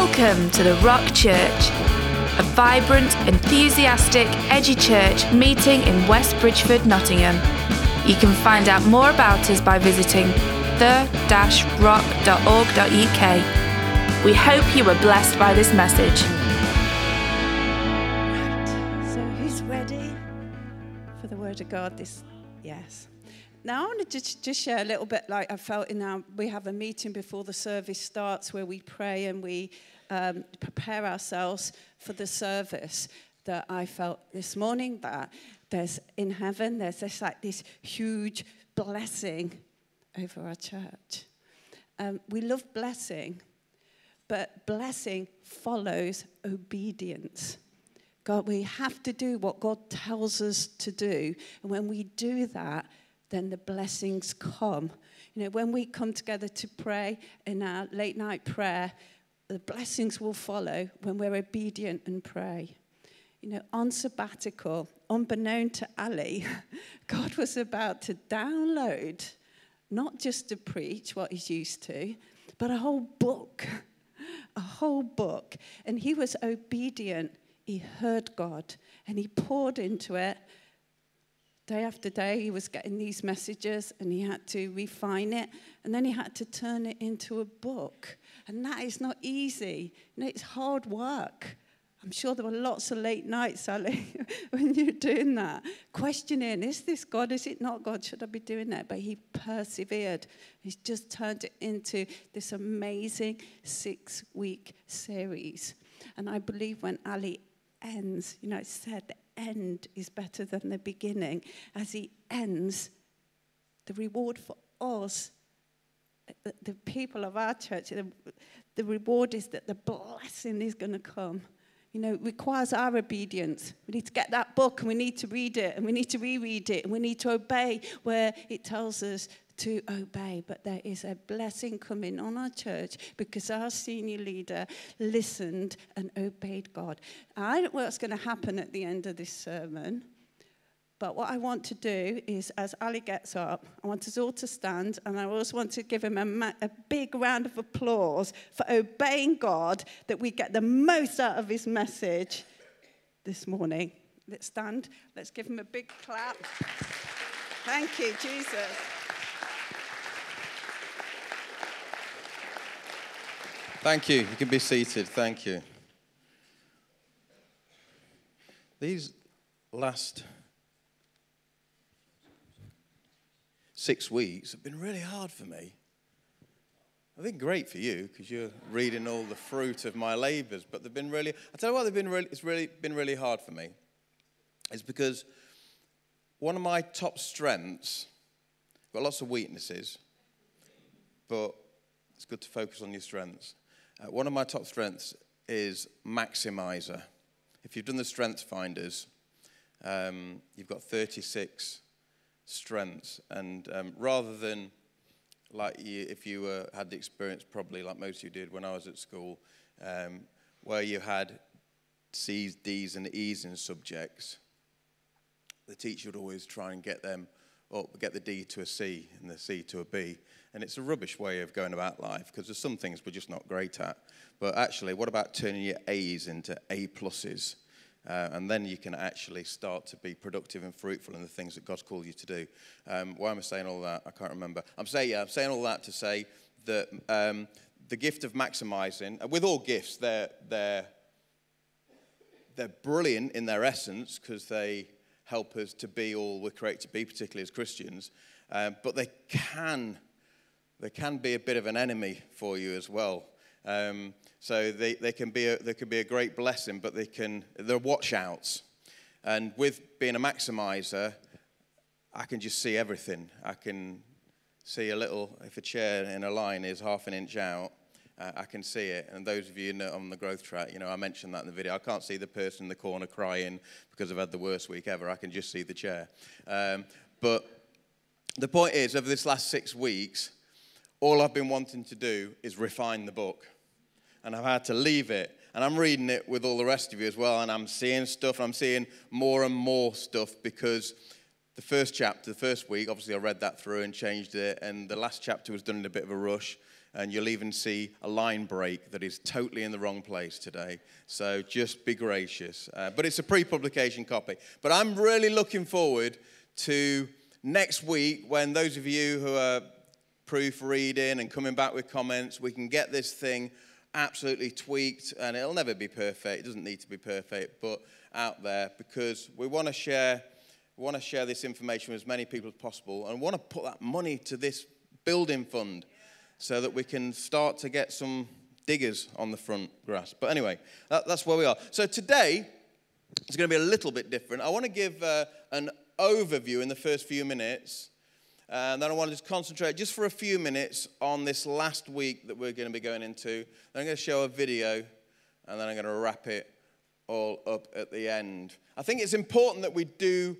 Welcome to the Rock Church, a vibrant, enthusiastic, edgy church meeting in West Bridgford, Nottingham. You can find out more about us by visiting the-rock.org.uk. We hope you were blessed by this message. Right. So, who's ready for the Word of God? This, yes. Now, I want to just, just share a little bit like I felt in our, we have a meeting before the service starts where we pray and we um, prepare ourselves for the service. That I felt this morning that there's in heaven, there's this like this huge blessing over our church. Um, we love blessing, but blessing follows obedience. God, we have to do what God tells us to do. And when we do that, then the blessings come. You know, when we come together to pray in our late night prayer, the blessings will follow when we're obedient and pray. You know, on sabbatical, unbeknown to Ali, God was about to download not just to preach what he's used to, but a whole book. A whole book. And he was obedient. He heard God and he poured into it Day after day, he was getting these messages and he had to refine it and then he had to turn it into a book. And that is not easy. You know, it's hard work. I'm sure there were lots of late nights, Sally, when you're doing that, questioning, is this God? Is it not God? Should I be doing that? But he persevered. He's just turned it into this amazing six week series. And I believe when Ali ends, you know, it said end is better than the beginning. As he ends, the reward for us, the, the people of our church, the, the reward is that the blessing is going to come. You know, it requires our obedience. We need to get that book and we need to read it and we need to reread it and we need to obey where it tells us to obey. But there is a blessing coming on our church because our senior leader listened and obeyed God. I don't know what's going to happen at the end of this sermon. But what I want to do is, as Ali gets up, I want us all to stand, and I also want to give him a, ma- a, big round of applause for obeying God, that we get the most out of his message this morning. Let's stand. Let's give him a big clap. Thank you, Jesus. Thank you. You can be seated. Thank you. These last six weeks have been really hard for me. I think great for you because you're reading all the fruit of my labors, but they've been really, I tell you what, they've been really, it's really been really hard for me. It's because one of my top strengths, I've got lots of weaknesses, but it's good to focus on your strengths. Uh, one of my top strengths is maximizer. If you've done the strength finders, um, you've got 36 strengths. And um, rather than like you, if you uh, had the experience, probably like most of you did when I was at school, um, where you had C's, D's, and E's in subjects, the teacher would always try and get them up, get the D to a C and the C to a B. And it's a rubbish way of going about life because there's some things we're just not great at. But actually, what about turning your A's into A pluses? Uh, and then you can actually start to be productive and fruitful in the things that God's called you to do. Um, why am I saying all that? I can't remember. I'm saying, yeah, I'm saying all that to say that um, the gift of maximizing, uh, with all gifts, they're, they're, they're brilliant in their essence because they help us to be all we're created to be, particularly as Christians. Uh, but they can they can be a bit of an enemy for you as well. Um, so they, they, can be a, they can be a great blessing, but they can, they're watchouts. And with being a maximizer, I can just see everything. I can see a little, if a chair in a line is half an inch out, uh, I can see it. And those of you on the growth track, you know, I mentioned that in the video. I can't see the person in the corner crying because I've had the worst week ever. I can just see the chair. Um, but the point is, over this last six weeks, all I've been wanting to do is refine the book. And I've had to leave it. And I'm reading it with all the rest of you as well. And I'm seeing stuff, and I'm seeing more and more stuff because the first chapter, the first week, obviously I read that through and changed it. And the last chapter was done in a bit of a rush. and you'll even see a line break that is totally in the wrong place today. So just be gracious. Uh, but it's a pre publication copy. But I'm really looking forward to next week when those of you who are proofreading and coming back with comments, we can get this thing absolutely tweaked and it'll never be perfect. It doesn't need to be perfect, but out there because we want to share we want to share this information with as many people as possible and want to put that money to this building fund so that we can start to get some diggers on the front grass. But anyway, that, that's where we are. So today, it's going to be a little bit different. I want to give uh, an overview in the first few minutes, and then I want to just concentrate just for a few minutes on this last week that we're going to be going into. Then I'm going to show a video, and then I'm going to wrap it all up at the end. I think it's important that we do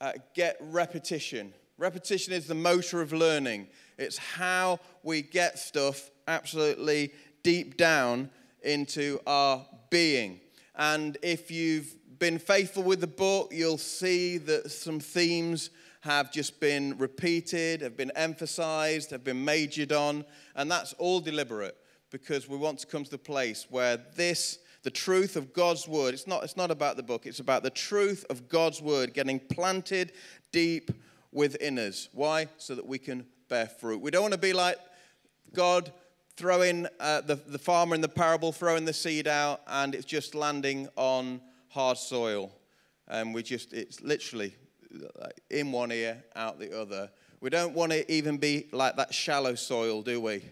uh, get repetition. Repetition is the motor of learning, it's how we get stuff absolutely deep down into our being. And if you've been faithful with the book, you'll see that some themes have just been repeated, have been emphasized, have been majored on, and that's all deliberate because we want to come to the place where this the truth of God's word. It's not, it's not about the book, it's about the truth of God's word getting planted deep within us. Why? So that we can bear fruit. We don't want to be like God throwing uh, the, the farmer in the parable, throwing the seed out, and it's just landing on hard soil. And we just, it's literally in one ear, out the other. We don't want to even be like that shallow soil, do we?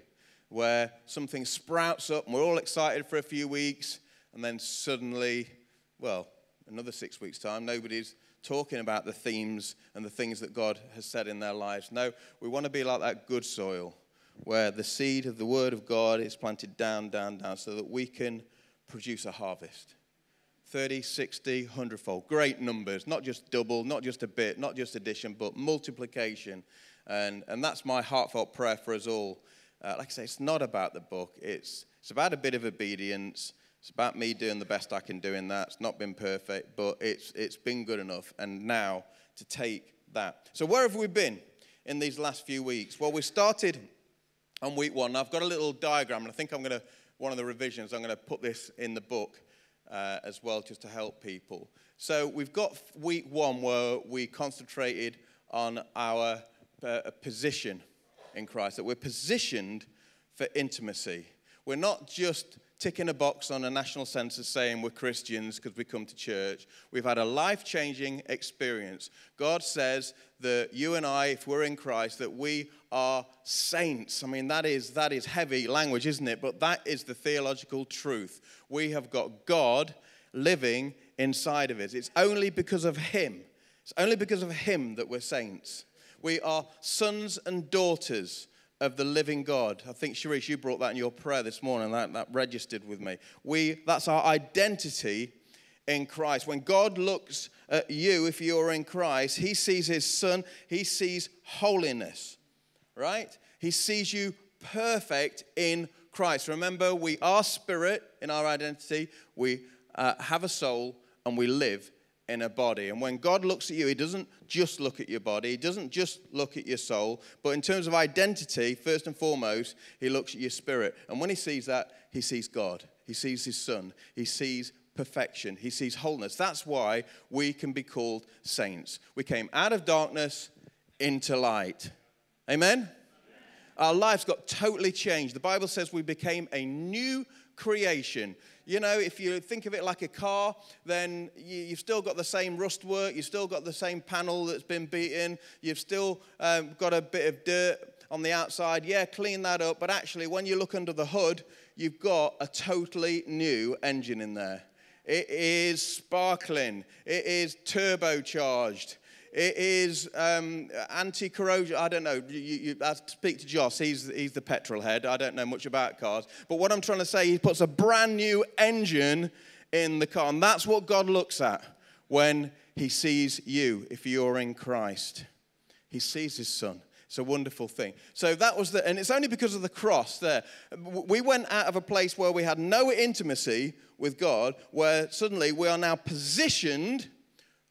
Where something sprouts up and we're all excited for a few weeks, and then suddenly, well, another six weeks' time, nobody's talking about the themes and the things that God has said in their lives. No, we want to be like that good soil where the seed of the Word of God is planted down, down, down, so that we can produce a harvest. 30, 60, 100 fold. Great numbers, not just double, not just a bit, not just addition, but multiplication. And, and that's my heartfelt prayer for us all. Uh, like I say, it's not about the book, it's, it's about a bit of obedience it's about me doing the best I can do in that. It's not been perfect, but it's, it's been good enough. And now to take that. So, where have we been in these last few weeks? Well, we started on week one. I've got a little diagram, and I think I'm going to, one of the revisions, I'm going to put this in the book uh, as well, just to help people. So, we've got week one where we concentrated on our uh, position in Christ, that we're positioned for intimacy. We're not just ticking a box on a national census saying we're Christians because we come to church. We've had a life changing experience. God says that you and I, if we're in Christ, that we are saints. I mean, that is, that is heavy language, isn't it? But that is the theological truth. We have got God living inside of us. It's only because of Him. It's only because of Him that we're saints. We are sons and daughters of the living God. I think, Sharice, you brought that in your prayer this morning. That, that registered with me. We, that's our identity in Christ. When God looks at you, if you're in Christ, He sees His Son, He sees holiness, right? He sees you perfect in Christ. Remember, we are spirit in our identity, we uh, have a soul, and we live in a body. And when God looks at you, He doesn't just look at your body, He doesn't just look at your soul, but in terms of identity, first and foremost, He looks at your spirit. And when He sees that, He sees God, He sees His Son, He sees perfection, He sees wholeness. That's why we can be called saints. We came out of darkness into light. Amen? Our lives got totally changed. The Bible says we became a new creation. You know, if you think of it like a car, then you, have still got the same rust work, you've still got the same panel that's been beaten, you've still um, got a bit of dirt on the outside. Yeah, clean that up. But actually, when you look under the hood, you've got a totally new engine in there. It is sparkling, it is turbocharged. It is um, anti-corrosion. I don't know. You, you, I speak to Joss. He's, he's the petrol head. I don't know much about cars. But what I'm trying to say, he puts a brand new engine in the car. And that's what God looks at when he sees you, if you're in Christ. He sees his son. It's a wonderful thing. So that was the, and it's only because of the cross there. We went out of a place where we had no intimacy with God, where suddenly we are now positioned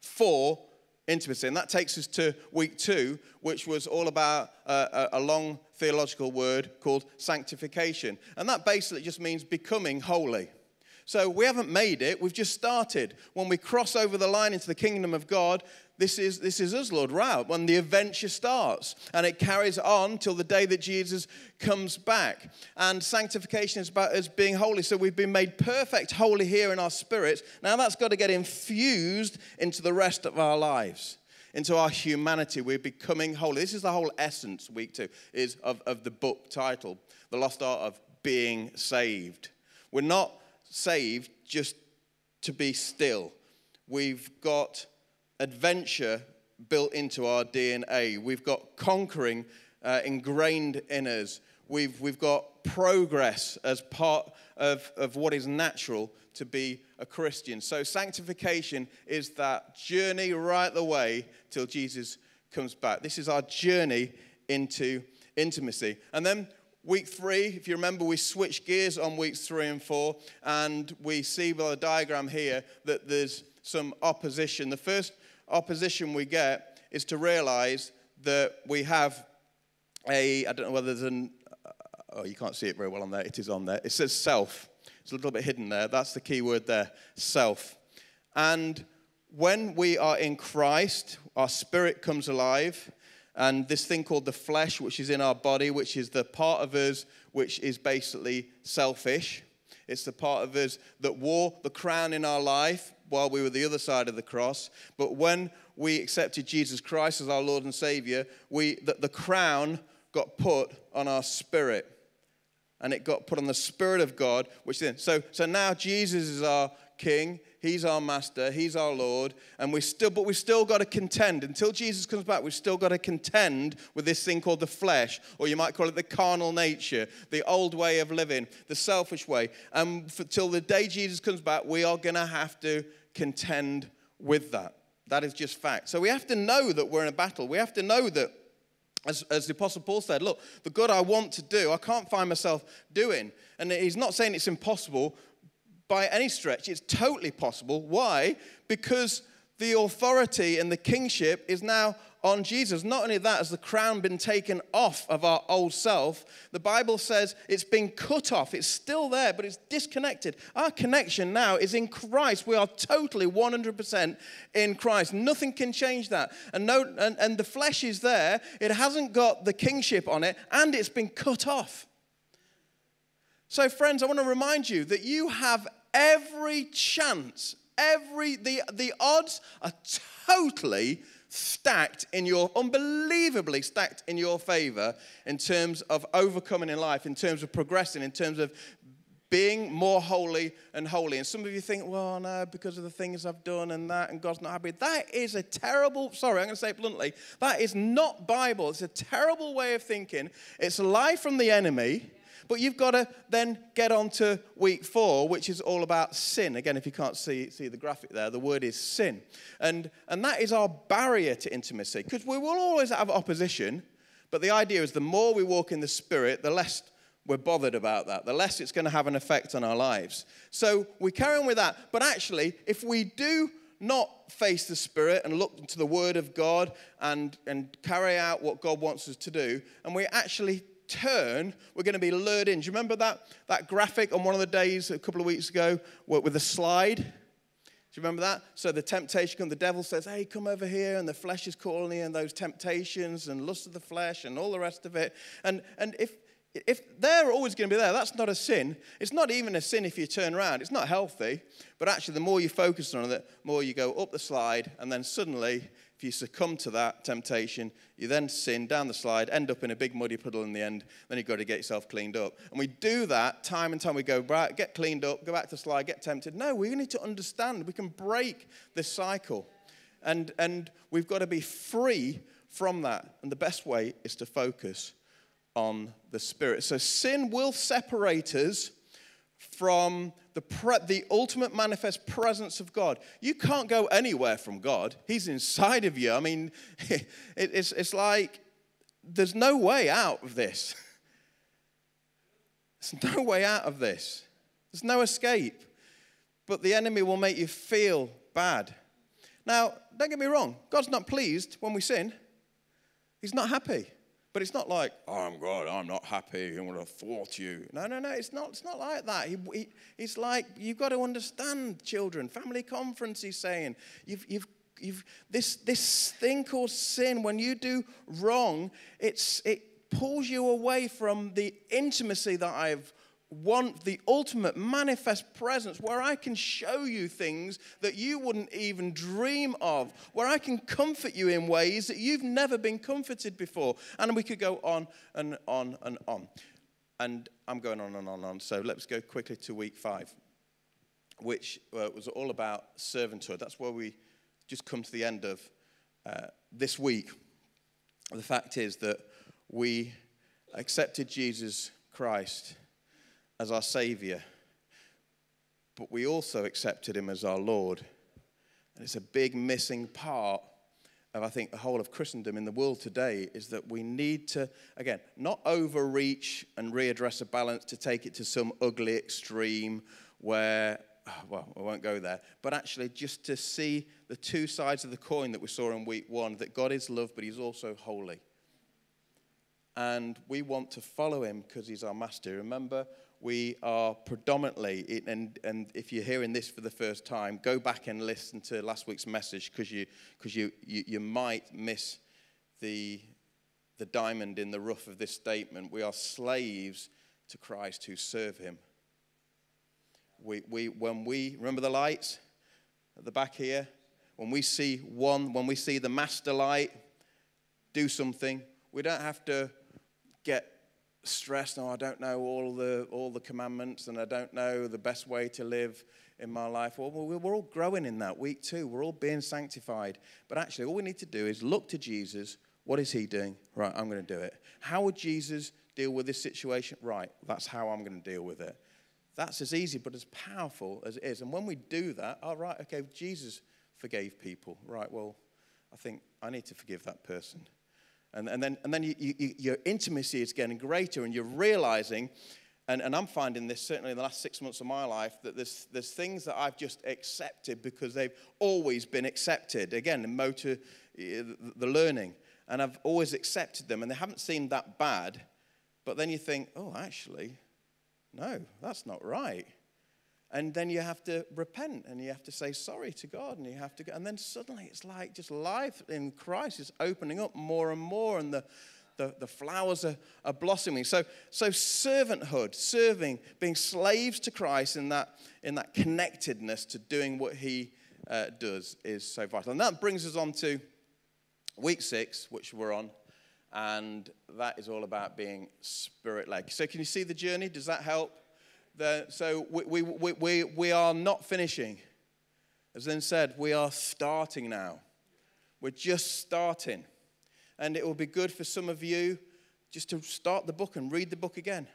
for intimacy. And that takes us to week two, which was all about uh, a, a, long theological word called sanctification. And that basically just means becoming holy. So we haven't made it, we've just started. When we cross over the line into the kingdom of God, this is, this is us, Lord, right? When the adventure starts and it carries on till the day that Jesus comes back. And sanctification is about us being holy. So we've been made perfect, holy here in our spirits. Now that's got to get infused into the rest of our lives into our humanity. We're becoming holy. This is the whole essence, week two, is of, of the book title, The Lost Art of Being Saved. We're not saved just to be still. We've got adventure built into our DNA. We've got conquering uh, ingrained in us. We've, we've got progress as part of, of what is natural to be a Christian. So, sanctification is that journey right the way till Jesus comes back. This is our journey into intimacy. And then, week three, if you remember, we switch gears on weeks three and four, and we see by the diagram here that there's some opposition. The first opposition we get is to realize that we have a, I don't know whether there's an, oh, you can't see it very well on there. It is on there. It says self. It's a little bit hidden there. That's the key word there self. And when we are in Christ, our spirit comes alive. And this thing called the flesh, which is in our body, which is the part of us which is basically selfish. It's the part of us that wore the crown in our life, while we were the other side of the cross. But when we accepted Jesus Christ as our Lord and Savior, we, the, the crown got put on our spirit. And it got put on the Spirit of God, which then, so, so now Jesus is our King. He's our master, he's our Lord, and we still but we've still got to contend until Jesus comes back. We've still got to contend with this thing called the flesh, or you might call it the carnal nature, the old way of living, the selfish way. And until the day Jesus comes back, we are going to have to contend with that. That is just fact. So we have to know that we're in a battle. We have to know that as, as, the Apostle Paul said, look, the good I want to do, I can't find myself doing. And he's not saying it's impossible, by any stretch. It's totally possible. Why? Because the authority and the kingship is now on Jesus. Not only that, has the crown been taken off of our old self, the Bible says it's been cut off. It's still there, but it's disconnected. Our connection now is in Christ. We are totally 100% in Christ. Nothing can change that. And, no, and, and the flesh is there, it hasn't got the kingship on it, and it's been cut off. So, friends, I want to remind you that you have every chance, every the, the odds are totally stacked in your unbelievably stacked in your favor in terms of overcoming in life, in terms of progressing, in terms of being more holy and holy. And some of you think, well, no, because of the things I've done and that, and God's not happy. That is a terrible, sorry, I'm going to say it bluntly, that is not Bible. It's a terrible way of thinking. It's a lie from the enemy. But you've got to then get on to week four, which is all about sin. Again, if you can't see, see the graphic there, the word is sin. And, and that is our barrier to intimacy, because we will always have opposition. But the idea is the more we walk in the Spirit, the less we're bothered about that, the less it's going to have an effect on our lives. So we carry on with that. But actually, if we do not face the Spirit and look to the Word of God and, and carry out what God wants us to do, and we actually turn, we're going to be lured in. Do you remember that, that graphic on one of the days a couple of weeks ago with a slide? Do you remember that? So the temptation comes, the devil says, Hey, come over here, and the flesh is calling you, and those temptations and lust of the flesh and all the rest of it. And, and if, if they're always going to be there, that's not a sin. It's not even a sin if you turn around. It's not healthy. But actually, the more you focus on it, the more you go up the slide, and then suddenly if you succumb to that temptation, you then sin down the slide, end up in a big muddy puddle in the end, then you've got to get yourself cleaned up. And we do that time and time. We go, back, get cleaned up, go back to the slide, get tempted. No, we need to understand we can break this cycle. And, and we've got to be free from that. And the best way is to focus on the Spirit. So sin will separate us from the, pre- the ultimate manifest presence of God. You can't go anywhere from God, He's inside of you. I mean, it, it's, it's like there's no way out of this. There's no way out of this. There's no escape. But the enemy will make you feel bad. Now, don't get me wrong, God's not pleased when we sin, He's not happy. But it's not like, oh, I'm God, I'm not happy, I'm going to thwart you. No, no, no, it's not, it's not like that. He, he, it's like, you've got to understand, children. Family conference, he's saying. You've, you've, you've, this, this thing called sin, when you do wrong, it's, it pulls you away from the intimacy that I've want the ultimate manifest presence where I can show you things that you wouldn't even dream of, where I can comfort you in ways that you've never been comforted before. And we could go on and on and on. And I'm going on and on and on. So let's go quickly to week five, which uh, was all about servanthood. That's where we just come to the end of uh, this week. The fact is that we accepted Jesus Christ as our Savior, but we also accepted Him as our Lord. And it's a big missing part of, I think, the whole of Christendom in the world today is that we need to, again, not overreach and readdress a balance to take it to some ugly extreme where, well, I won't go there, but actually just to see the two sides of the coin that we saw in week one that God is love, but He's also holy. And we want to follow Him because He's our master. Remember, we are predominantly, and, and if you're hearing this for the first time, go back and listen to last week's message because you, cause you, you, you might miss the, the diamond in the rough of this statement. We are slaves to Christ who serve him. We, we, when we, remember the lights at the back here? When we see one, when we see the master light do something, we don't have to get stressed, no, I don't know all the, all the commandments and I don't know the best way to live in my life. Well, we're all growing in that week too. We're all being sanctified. But actually, all we need to do is look to Jesus. What is he doing? Right, I'm going to do it. How would Jesus deal with this situation? Right, that's how I'm going to deal with it. That's as easy but as powerful as it is. And when we do that, all oh, right, okay, Jesus forgave people. Right, well, I think I need to forgive that person. And, and then, and then you, you, your intimacy is getting greater, and you're realizing, and, and I'm finding this certainly in the last six months of my life, that there's, there's things that I've just accepted because they've always been accepted. Again, in motor, the learning. And I've always accepted them, and they haven't seemed that bad. But then you think, oh, actually, no, that's not right. And then you have to repent and you have to say sorry to God and you have to go. And then suddenly it's like just life in Christ is opening up more and more and the, the, the flowers are, are blossoming. So, so servanthood, serving, being slaves to Christ in that, in that connectedness to doing what he uh, does is so vital. And that brings us on to week six, which we're on. And that is all about being spirit led. So, can you see the journey? Does that help? The, so we, we, we, we are not finishing. As then said, we are starting now. We're just starting. And it will be good for some of you just to start the book and read the book again.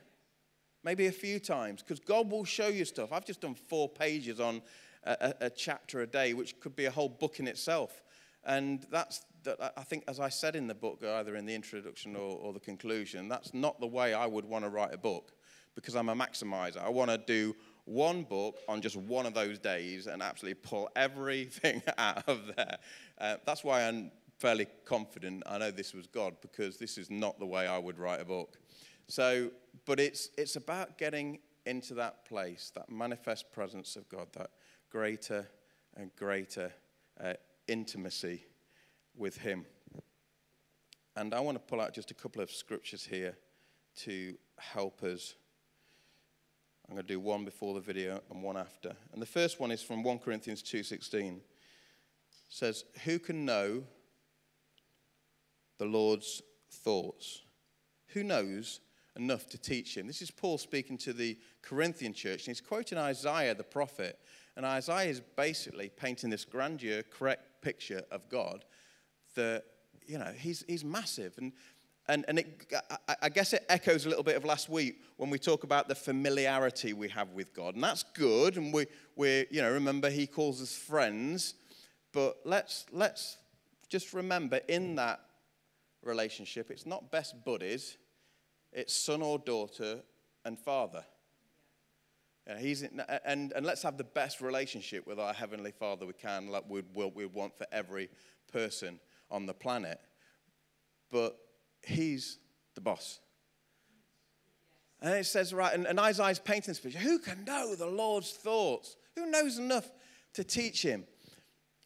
Maybe a few times, because God will show you stuff. I've just done four pages on a, a, a, chapter a day, which could be a whole book in itself. And that's, that I think, as I said in the book, either in the introduction or, or the conclusion, that's not the way I would want to write a book because I'm a maximizer. I want to do one book on just one of those days and absolutely pull everything out of there. Uh, that's why I'm fairly confident I know this was God because this is not the way I would write a book. So, but it's, it's about getting into that place, that manifest presence of God, that greater and greater uh, intimacy with Him. And I want to pull out just a couple of scriptures here to help us I'm going to do one before the video and one after. And the first one is from 1 Corinthians 2:16. It says, "Who can know the Lord's thoughts? Who knows enough to teach him?" This is Paul speaking to the Corinthian church, and he's quoting Isaiah the prophet. And Isaiah is basically painting this grandeur, correct picture of God that, you know, he's, he's massive. And and, and it, I guess it echoes a little bit of last week when we talk about the familiarity we have with God. And that's good. And we, we you know, remember he calls us friends. But let's, let's just remember in that relationship, it's not best buddies, it's son or daughter and father. Uh, he's in, and, and let's have the best relationship with our Heavenly Father we can, like we'd, we'd want for every person on the planet. But He's the boss. And it says, right, and, and Isaiah's painting this picture who can know the Lord's thoughts? Who knows enough to teach him?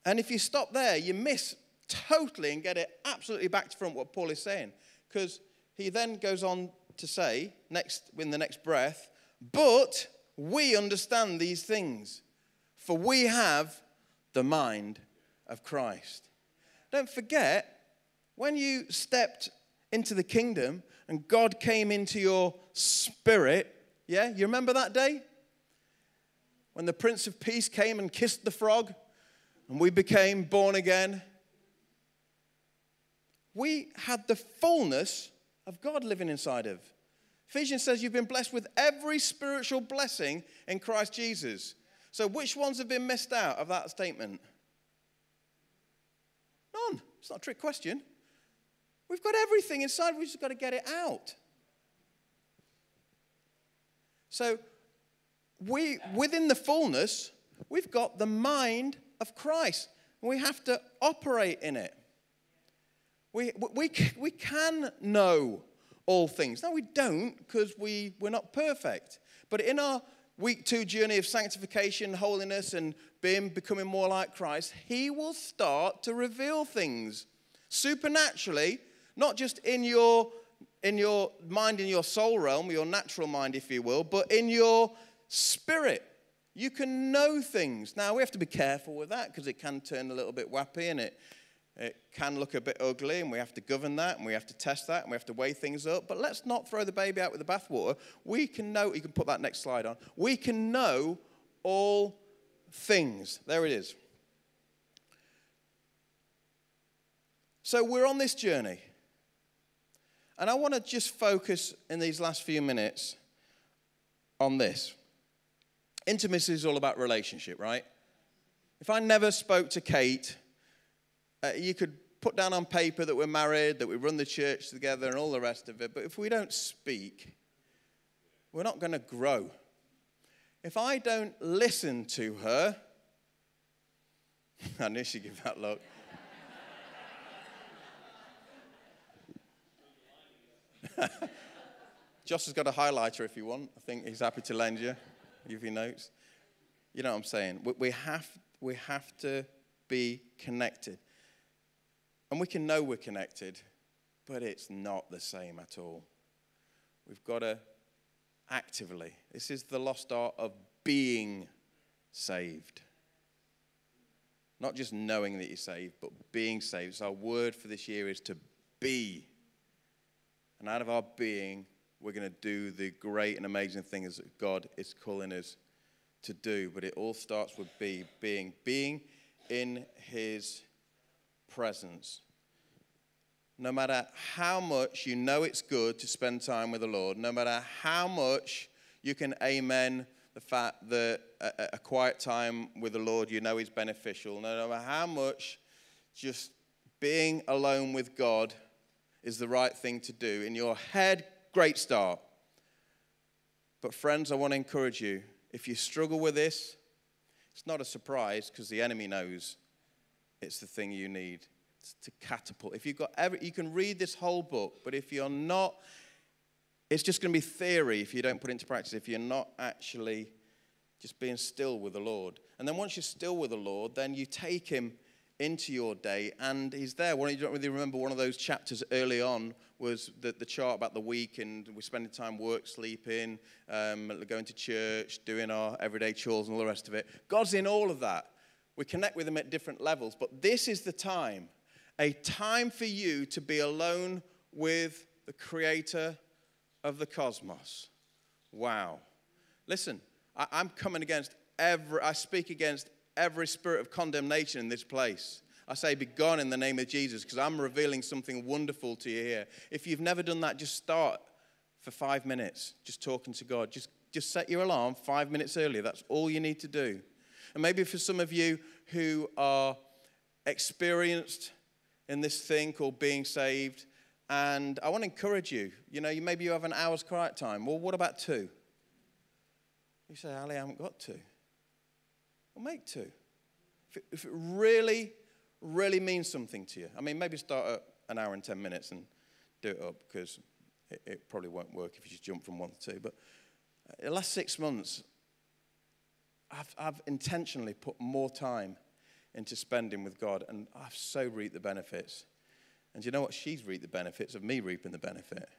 And if you stop there, you miss totally and get it absolutely back to front what Paul is saying. Because he then goes on to say, next in the next breath, but we understand these things, for we have the mind of Christ. Don't forget, when you stepped into the kingdom and God came into your spirit, yeah, you remember that day? When the Prince of Peace came and kissed the frog and we became born again. We had the fullness of God living inside of. Ephesians says you've been blessed with every spiritual blessing in Christ Jesus. So, which ones have been missed out of that statement? None. It's not a trick question. We've got everything inside, we've just got to get it out. So, we, within the fullness, we've got the mind of Christ. We have to operate in it. We, we, we can know all things. No, we don't because we, we're not perfect. But in our week two journey of sanctification, holiness, and being becoming more like Christ, He will start to reveal things supernaturally, not just in your in your mind, in your soul realm, your natural mind, if you will, but in your spirit. You can know things. Now, we have to be careful with that because it can turn a little bit wappy and it it can look a bit ugly, and we have to govern that, and we have to test that, and we have to weigh things up. But let's not throw the baby out with the bathwater. We can know, you can put that next slide on. We can know all things. There it is. So we're on this journey. And I want to just focus in these last few minutes on this. Intimacy is all about relationship, right? If I never spoke to Kate, uh, you could put down on paper that we're married, that we run the church together, and all the rest of it. But if we don't speak, we're not going to grow. If I don't listen to her, I knew she'd give that look. Josh has got a highlighter if you want. I think he's happy to lend you, give you notes. You know what I'm saying? We have, we have to be connected. And we can know we're connected, but it's not the same at all. We've got to actively, this is the lost art of being saved. Not just knowing that you're saved, but being saved. So, our word for this year is to be. And out of our being, we're going to do the great and amazing things that God is calling us to do. But it all starts with be, being, being in His presence no matter how much you know it's good to spend time with the Lord, no matter how much you can amen the fact that a, a quiet time with the Lord you know is beneficial, no matter how much just being alone with God is the right thing to do. In your head, great start. But, friends, I want to encourage you if you struggle with this, it's not a surprise because the enemy knows it's the thing you need to catapult. If you've got every, you can read this whole book, but if you're not, it's just going to be theory if you don't put it into practice, if you're not actually just being still with the Lord. And then once you're still with the Lord, then you take him into your day and he's there. One, you don't really remember one of those chapters early on was the, the chart about the week and we're spending time work, sleeping, um, going to church, doing our everyday chores and all the rest of it. God's in all of that. We connect with him at different levels, but this is the time a time for you to be alone with the creator of the cosmos. Wow. Listen, I, am coming against every, I speak against every spirit of condemnation in this place. I say, be gone in the name of Jesus, because I'm revealing something wonderful to you here. If you've never done that, just start for five minutes, just talking to God. Just, just set your alarm five minutes earlier. That's all you need to do. And maybe for some of you who are experienced in this thing called being saved. And I want to encourage you. You know, maybe you have an hour's quiet time. Well, what about two? You say, Ali, I haven't got two. Well, make two. If it, if it really, really means something to you, I mean, maybe start at an hour and 10 minutes and do it up because it, it probably won't work if you just jump from one to two. But uh, the last six months, I've, I've intentionally put more time into spending with God, and I've so reaped the benefits. And you know what? She's reaped the benefits of me reaping the benefit.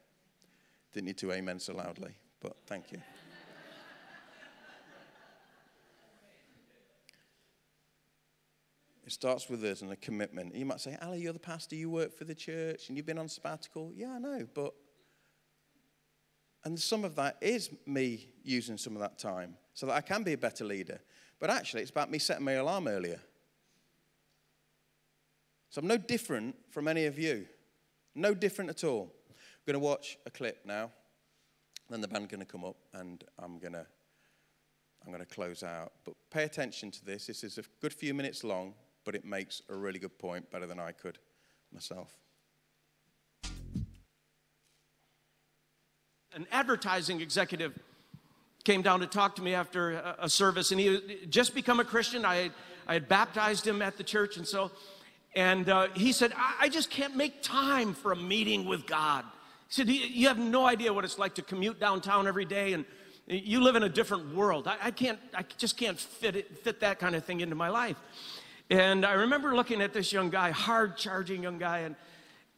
Didn't need to amen so loudly, but thank you. It starts with us and a commitment. You might say, Ali, you're the pastor, you work for the church, and you've been on sabbatical. Yeah, I know, but. And some of that is me using some of that time so that I can be a better leader. But actually, it's about me setting my alarm earlier. So I'm no different from any of you. No different at all. I'm going to watch a clip now. Then the band's going to come up and I'm going to I'm going to close out. But pay attention to this. This is a good few minutes long, but it makes a really good point, better than I could myself. An advertising executive came down to talk to me after a service, and he had just become a Christian. I, I had baptized him at the church, and so, and uh, he said, I, I just can't make time for a meeting with God. He said, You have no idea what it's like to commute downtown every day, and you live in a different world. I, I can't, I just can't fit, it, fit that kind of thing into my life. And I remember looking at this young guy, hard charging young guy, and,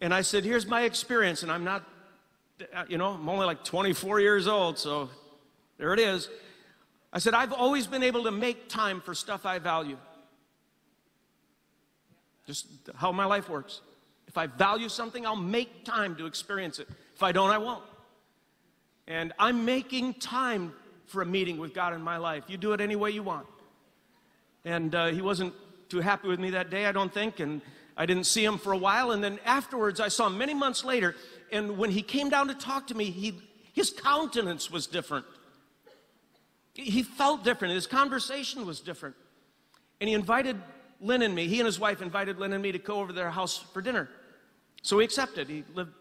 and I said, Here's my experience. And I'm not, you know, I'm only like 24 years old, so there it is. I said, I've always been able to make time for stuff I value. Just how my life works. If I value something, I'll make time to experience it. If I don't, I won't. And I'm making time for a meeting with God in my life. You do it any way you want. And uh, he wasn't too happy with me that day, I don't think, and I didn't see him for a while. And then afterwards, I saw him many months later, and when he came down to talk to me, he, his countenance was different. He felt different, his conversation was different. And he invited Lynn and me, he and his wife invited Lynn and me to go over to their house for dinner. So we accepted. He lived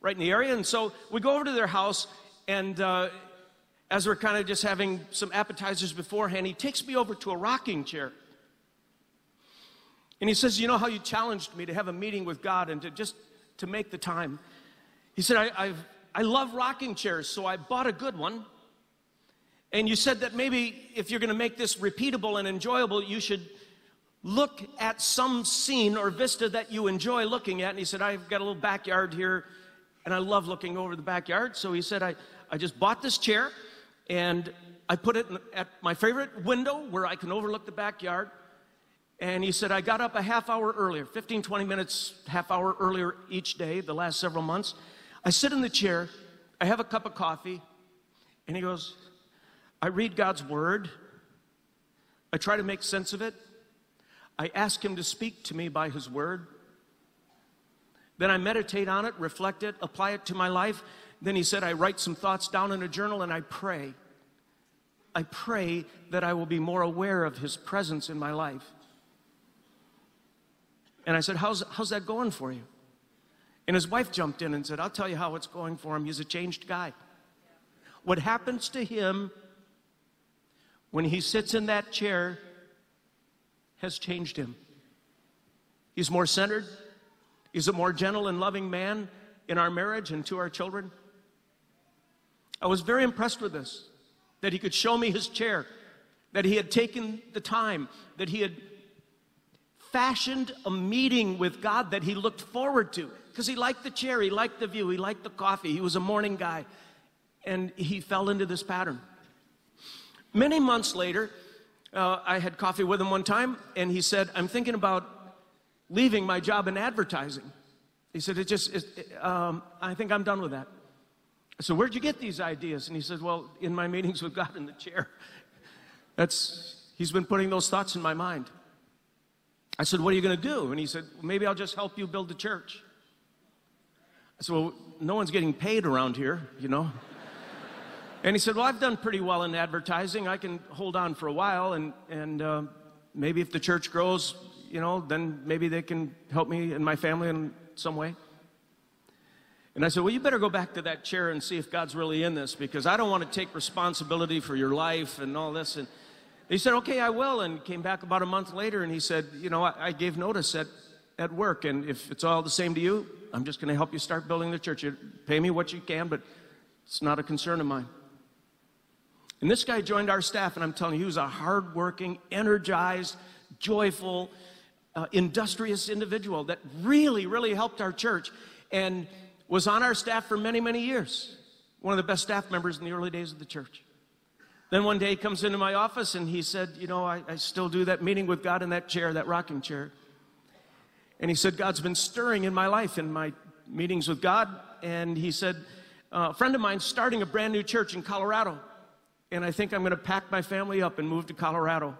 right in the area, and so we go over to their house, and uh, as we're kind of just having some appetizers beforehand, he takes me over to a rocking chair. And he says, You know how you challenged me to have a meeting with God and to just to make the time? He said, I, I've, I love rocking chairs, so I bought a good one. And you said that maybe if you're going to make this repeatable and enjoyable, you should look at some scene or vista that you enjoy looking at. And he said, I've got a little backyard here, and I love looking over the backyard. So he said, I, I just bought this chair, and I put it at my favorite window where I can overlook the backyard. And he said, I got up a half hour earlier, 15, 20 minutes, half hour earlier each day, the last several months. I sit in the chair, I have a cup of coffee, and he goes, I read God's word, I try to make sense of it, I ask Him to speak to me by His word. Then I meditate on it, reflect it, apply it to my life. Then he said, I write some thoughts down in a journal and I pray. I pray that I will be more aware of his presence in my life. And I said, How's, how's that going for you? And his wife jumped in and said, I'll tell you how it's going for him. He's a changed guy. What happens to him when he sits in that chair has changed him. He's more centered, he's a more gentle and loving man in our marriage and to our children. I was very impressed with this that he could show me his chair, that he had taken the time, that he had fashioned a meeting with God that he looked forward to because he liked the chair, he liked the view, he liked the coffee, he was a morning guy, and he fell into this pattern. Many months later, uh, I had coffee with him one time, and he said, I'm thinking about leaving my job in advertising. He said, it just, it, um, I think I'm done with that. I said, Where'd you get these ideas? And he said, Well, in my meetings with God in the chair. That's, he's been putting those thoughts in my mind. I said, What are you going to do? And he said, Maybe I'll just help you build the church. I said, Well, no one's getting paid around here, you know. and he said, Well, I've done pretty well in advertising. I can hold on for a while, and, and uh, maybe if the church grows, you know, then maybe they can help me and my family in some way. And I said, Well, you better go back to that chair and see if God's really in this because I don't want to take responsibility for your life and all this. And he said, Okay, I will. And came back about a month later and he said, You know, I, I gave notice at, at work. And if it's all the same to you, I'm just going to help you start building the church. You pay me what you can, but it's not a concern of mine. And this guy joined our staff, and I'm telling you, he was a hardworking, energized, joyful, uh, industrious individual that really, really helped our church and was on our staff for many, many years. One of the best staff members in the early days of the church. Then one day he comes into my office and he said, You know, I, I still do that meeting with God in that chair, that rocking chair. And he said, God's been stirring in my life, in my meetings with God. And he said, uh, A friend of mine's starting a brand new church in Colorado. And I think I'm going to pack my family up and move to Colorado.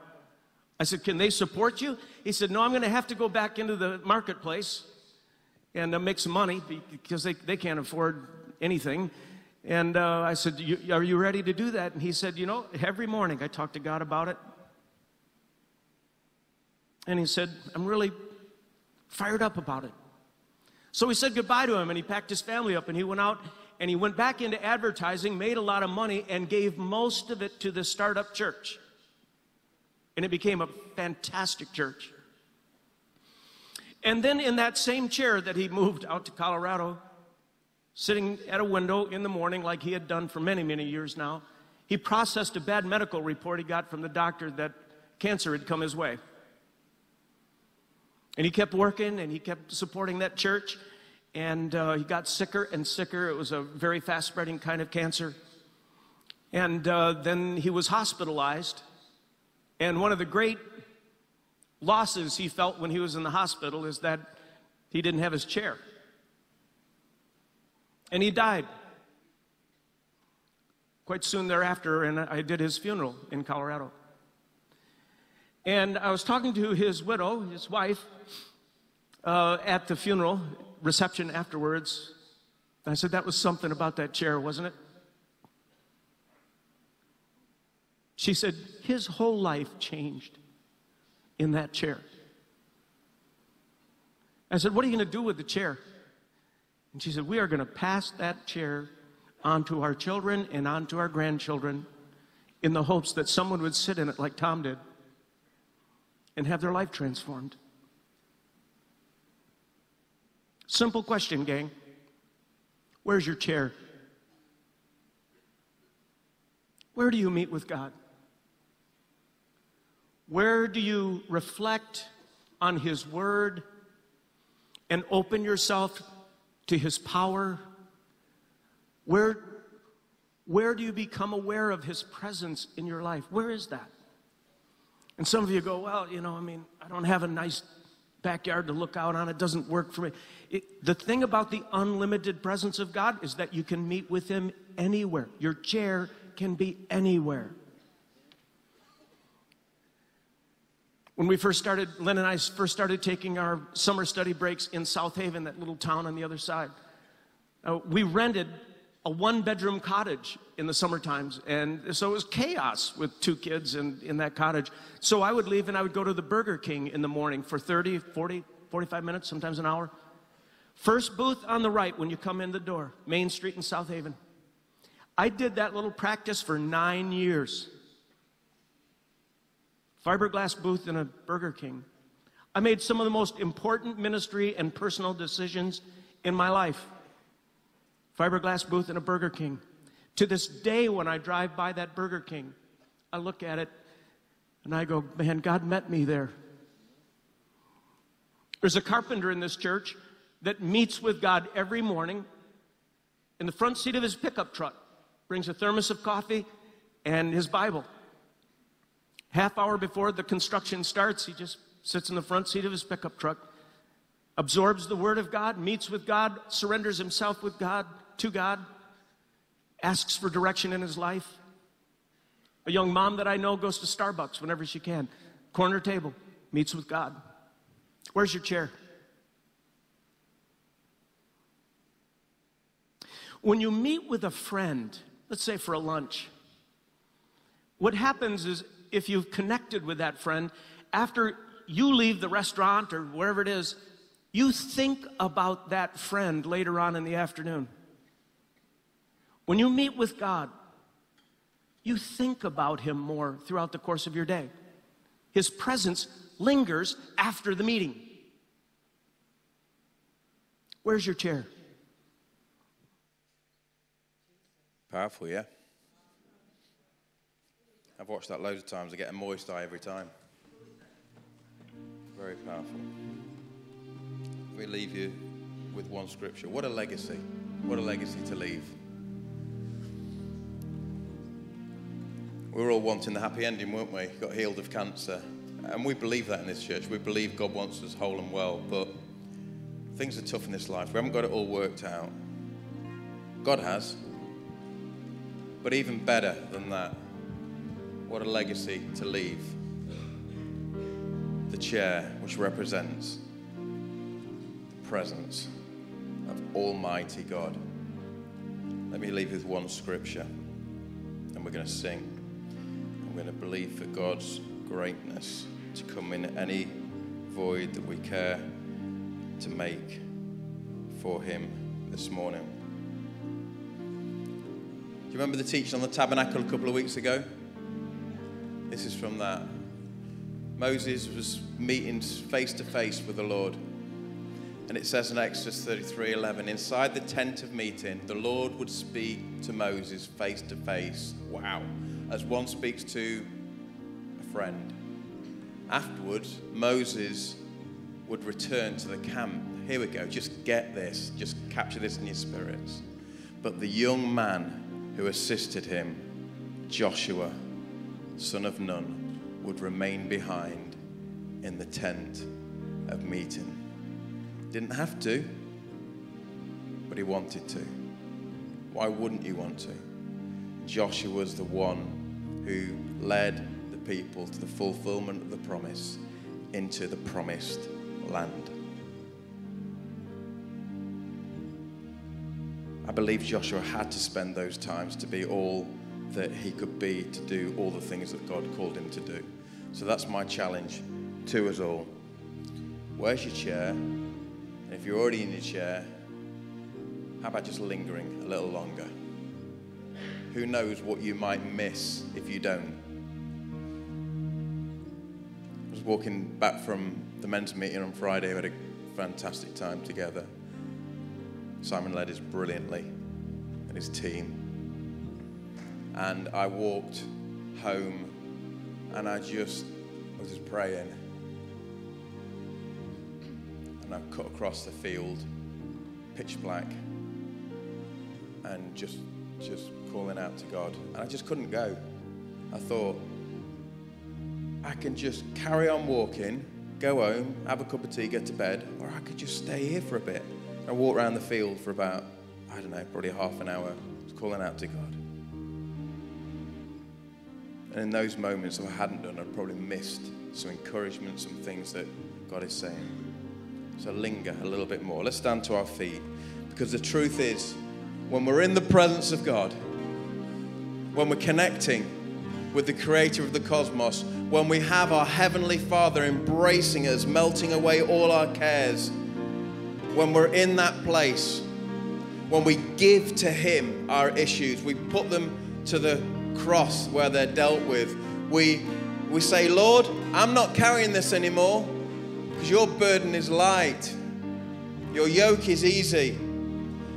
I said, Can they support you? He said, No, I'm going to have to go back into the marketplace and uh, make some money because they, they can't afford anything. And uh, I said, Are you ready to do that? And he said, You know, every morning I talk to God about it. And he said, I'm really fired up about it. So we said goodbye to him and he packed his family up and he went out and he went back into advertising, made a lot of money, and gave most of it to the startup church. And it became a fantastic church. And then in that same chair that he moved out to Colorado, sitting at a window in the morning, like he had done for many, many years now, he processed a bad medical report he got from the doctor that cancer had come his way. And he kept working and he kept supporting that church. And uh, he got sicker and sicker. It was a very fast spreading kind of cancer. And uh, then he was hospitalized. And one of the great losses he felt when he was in the hospital is that he didn't have his chair. And he died quite soon thereafter, and I did his funeral in Colorado. And I was talking to his widow, his wife, uh, at the funeral reception afterwards. I said, That was something about that chair, wasn't it? She said, His whole life changed in that chair. I said, What are you going to do with the chair? And she said, We are going to pass that chair on to our children and on to our grandchildren in the hopes that someone would sit in it like Tom did and have their life transformed. Simple question, gang. Where's your chair? Where do you meet with God? Where do you reflect on His Word and open yourself to His power? Where, where do you become aware of His presence in your life? Where is that? And some of you go, well, you know, I mean, I don't have a nice backyard to look out on. It doesn't work for me. It, the thing about the unlimited presence of God is that you can meet with Him anywhere. Your chair can be anywhere. When we first started, Lynn and I first started taking our summer study breaks in South Haven, that little town on the other side, uh, we rented a one bedroom cottage in the summer times. And so it was chaos with two kids in, in that cottage. So I would leave and I would go to the Burger King in the morning for 30, 40, 45 minutes, sometimes an hour. First booth on the right when you come in the door, Main Street in South Haven. I did that little practice for nine years fiberglass booth in a Burger King. I made some of the most important ministry and personal decisions in my life. Fiberglass booth in a Burger King. To this day, when I drive by that Burger King, I look at it and I go, man, God met me there. There's a carpenter in this church that meets with God every morning in the front seat of his pickup truck, brings a thermos of coffee and his Bible. Half hour before the construction starts, he just sits in the front seat of his pickup truck, absorbs the Word of God, meets with God, surrenders himself with God to God, asks for direction in his life. A young mom that I know goes to Starbucks whenever she can, corner table, meets with God. Where's your chair? When you meet with a friend, let's say for a lunch, what happens is if you've connected with that friend, after you leave the restaurant or wherever it is, You think about that friend later on in the afternoon. When you meet with God, you think about him more throughout the course of your day. His presence lingers after the meeting. Where's your chair? Powerful, yeah? I've watched that loads of times. I get a moist eye every time. Very powerful. We leave you with one scripture. What a legacy. What a legacy to leave. We were all wanting the happy ending, weren't we? Got healed of cancer. And we believe that in this church. We believe God wants us whole and well. But things are tough in this life. We haven't got it all worked out. God has. But even better than that, what a legacy to leave. The chair, which represents the presence of Almighty God. Let me leave with one scripture, and we're going to sing. I'm going to believe for God's greatness to come in any void that we care to make for Him this morning. Do you remember the teaching on the tabernacle a couple of weeks ago? This is from that. Moses was meeting face to face with the Lord. And it says in Exodus 33 11, inside the tent of meeting, the Lord would speak to Moses face to face. Wow as one speaks to a friend. Afterwards, Moses would return to the camp. Here we go, just get this, just capture this in your spirits. But the young man who assisted him, Joshua, son of Nun, would remain behind in the tent of meeting. Didn't have to, but he wanted to. Why wouldn't you want to? Joshua was the one who led the people to the fulfillment of the promise into the promised land. I believe Joshua had to spend those times to be all that he could be, to do all the things that God called him to do. So that's my challenge to us all. Where's your chair? And if you're already in your chair, how about just lingering a little longer? who knows what you might miss if you don't. I was walking back from the men's meeting on Friday. We had a fantastic time together. Simon led us brilliantly and his team. And I walked home and I just I was just praying. And I cut across the field, pitch black, and just just calling out to God. And I just couldn't go. I thought, I can just carry on walking, go home, have a cup of tea, get to bed, or I could just stay here for a bit and walk around the field for about, I don't know, probably half an hour, just calling out to God. And in those moments, if I hadn't done, I'd probably missed some encouragement, some things that God is saying. So linger a little bit more. Let's stand to our feet. Because the truth is, when we're in the presence of God, when we're connecting with the creator of the cosmos, when we have our Heavenly Father embracing us, melting away all our cares, when we're in that place, when we give to Him our issues, we put them to the cross where they're dealt with, we, we say, Lord, I'm not carrying this anymore because your burden is light, your yoke is easy.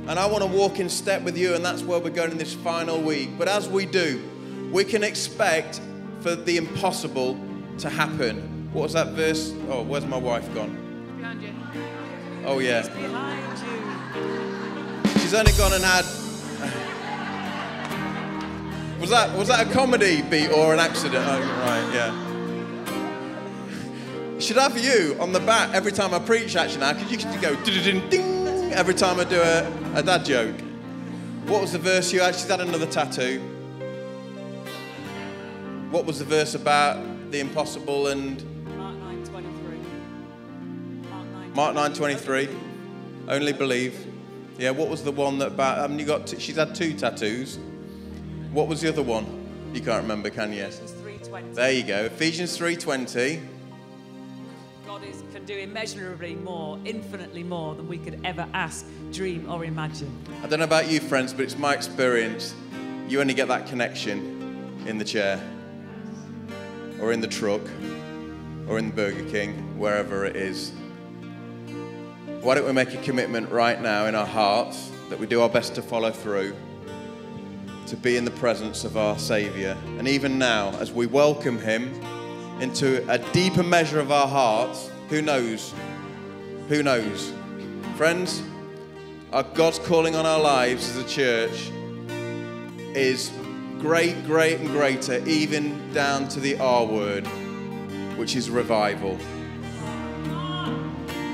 And I want to walk in step with you, and that's where we're going in this final week. But as we do, we can expect for the impossible to happen. What was that verse? Oh, where's my wife gone? Behind you. Oh, yeah. Behind you. She's only gone and had. Was that was that a comedy beat or an accident? Oh, right, yeah. Should have you on the back every time I preach actually now, because you can go ding ding every time I do a, a dad joke. What was the verse you had? She's had another tattoo. What was the verse about the impossible and Mark 9:23. Mark Mark 9. 9:23? Only believe. Yeah. What was the one that about? Haven't you got? T- she's had two tattoos. What was the other one? You can't remember, can you? Ephesians 3:20. There you go. Ephesians 3:20. God God is, can do immeasurably more, infinitely more than we could ever ask, dream, or imagine. I don't know about you, friends, but it's my experience. You only get that connection in the chair, or in the truck, or in the Burger King, wherever it is. Why don't we make a commitment right now in our hearts that we do our best to follow through, to be in the presence of our Saviour? And even now, as we welcome Him into a deeper measure of our hearts, who knows? Who knows? Friends, our God's calling on our lives as a church is great, great, and greater, even down to the R word, which is revival.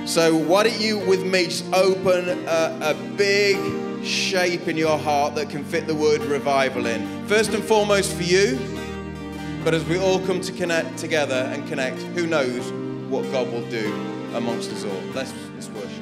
So, why don't you, with me, just open a, a big shape in your heart that can fit the word revival in? First and foremost for you, but as we all come to connect together and connect, who knows what God will do amongst us all? Let's, let's worship.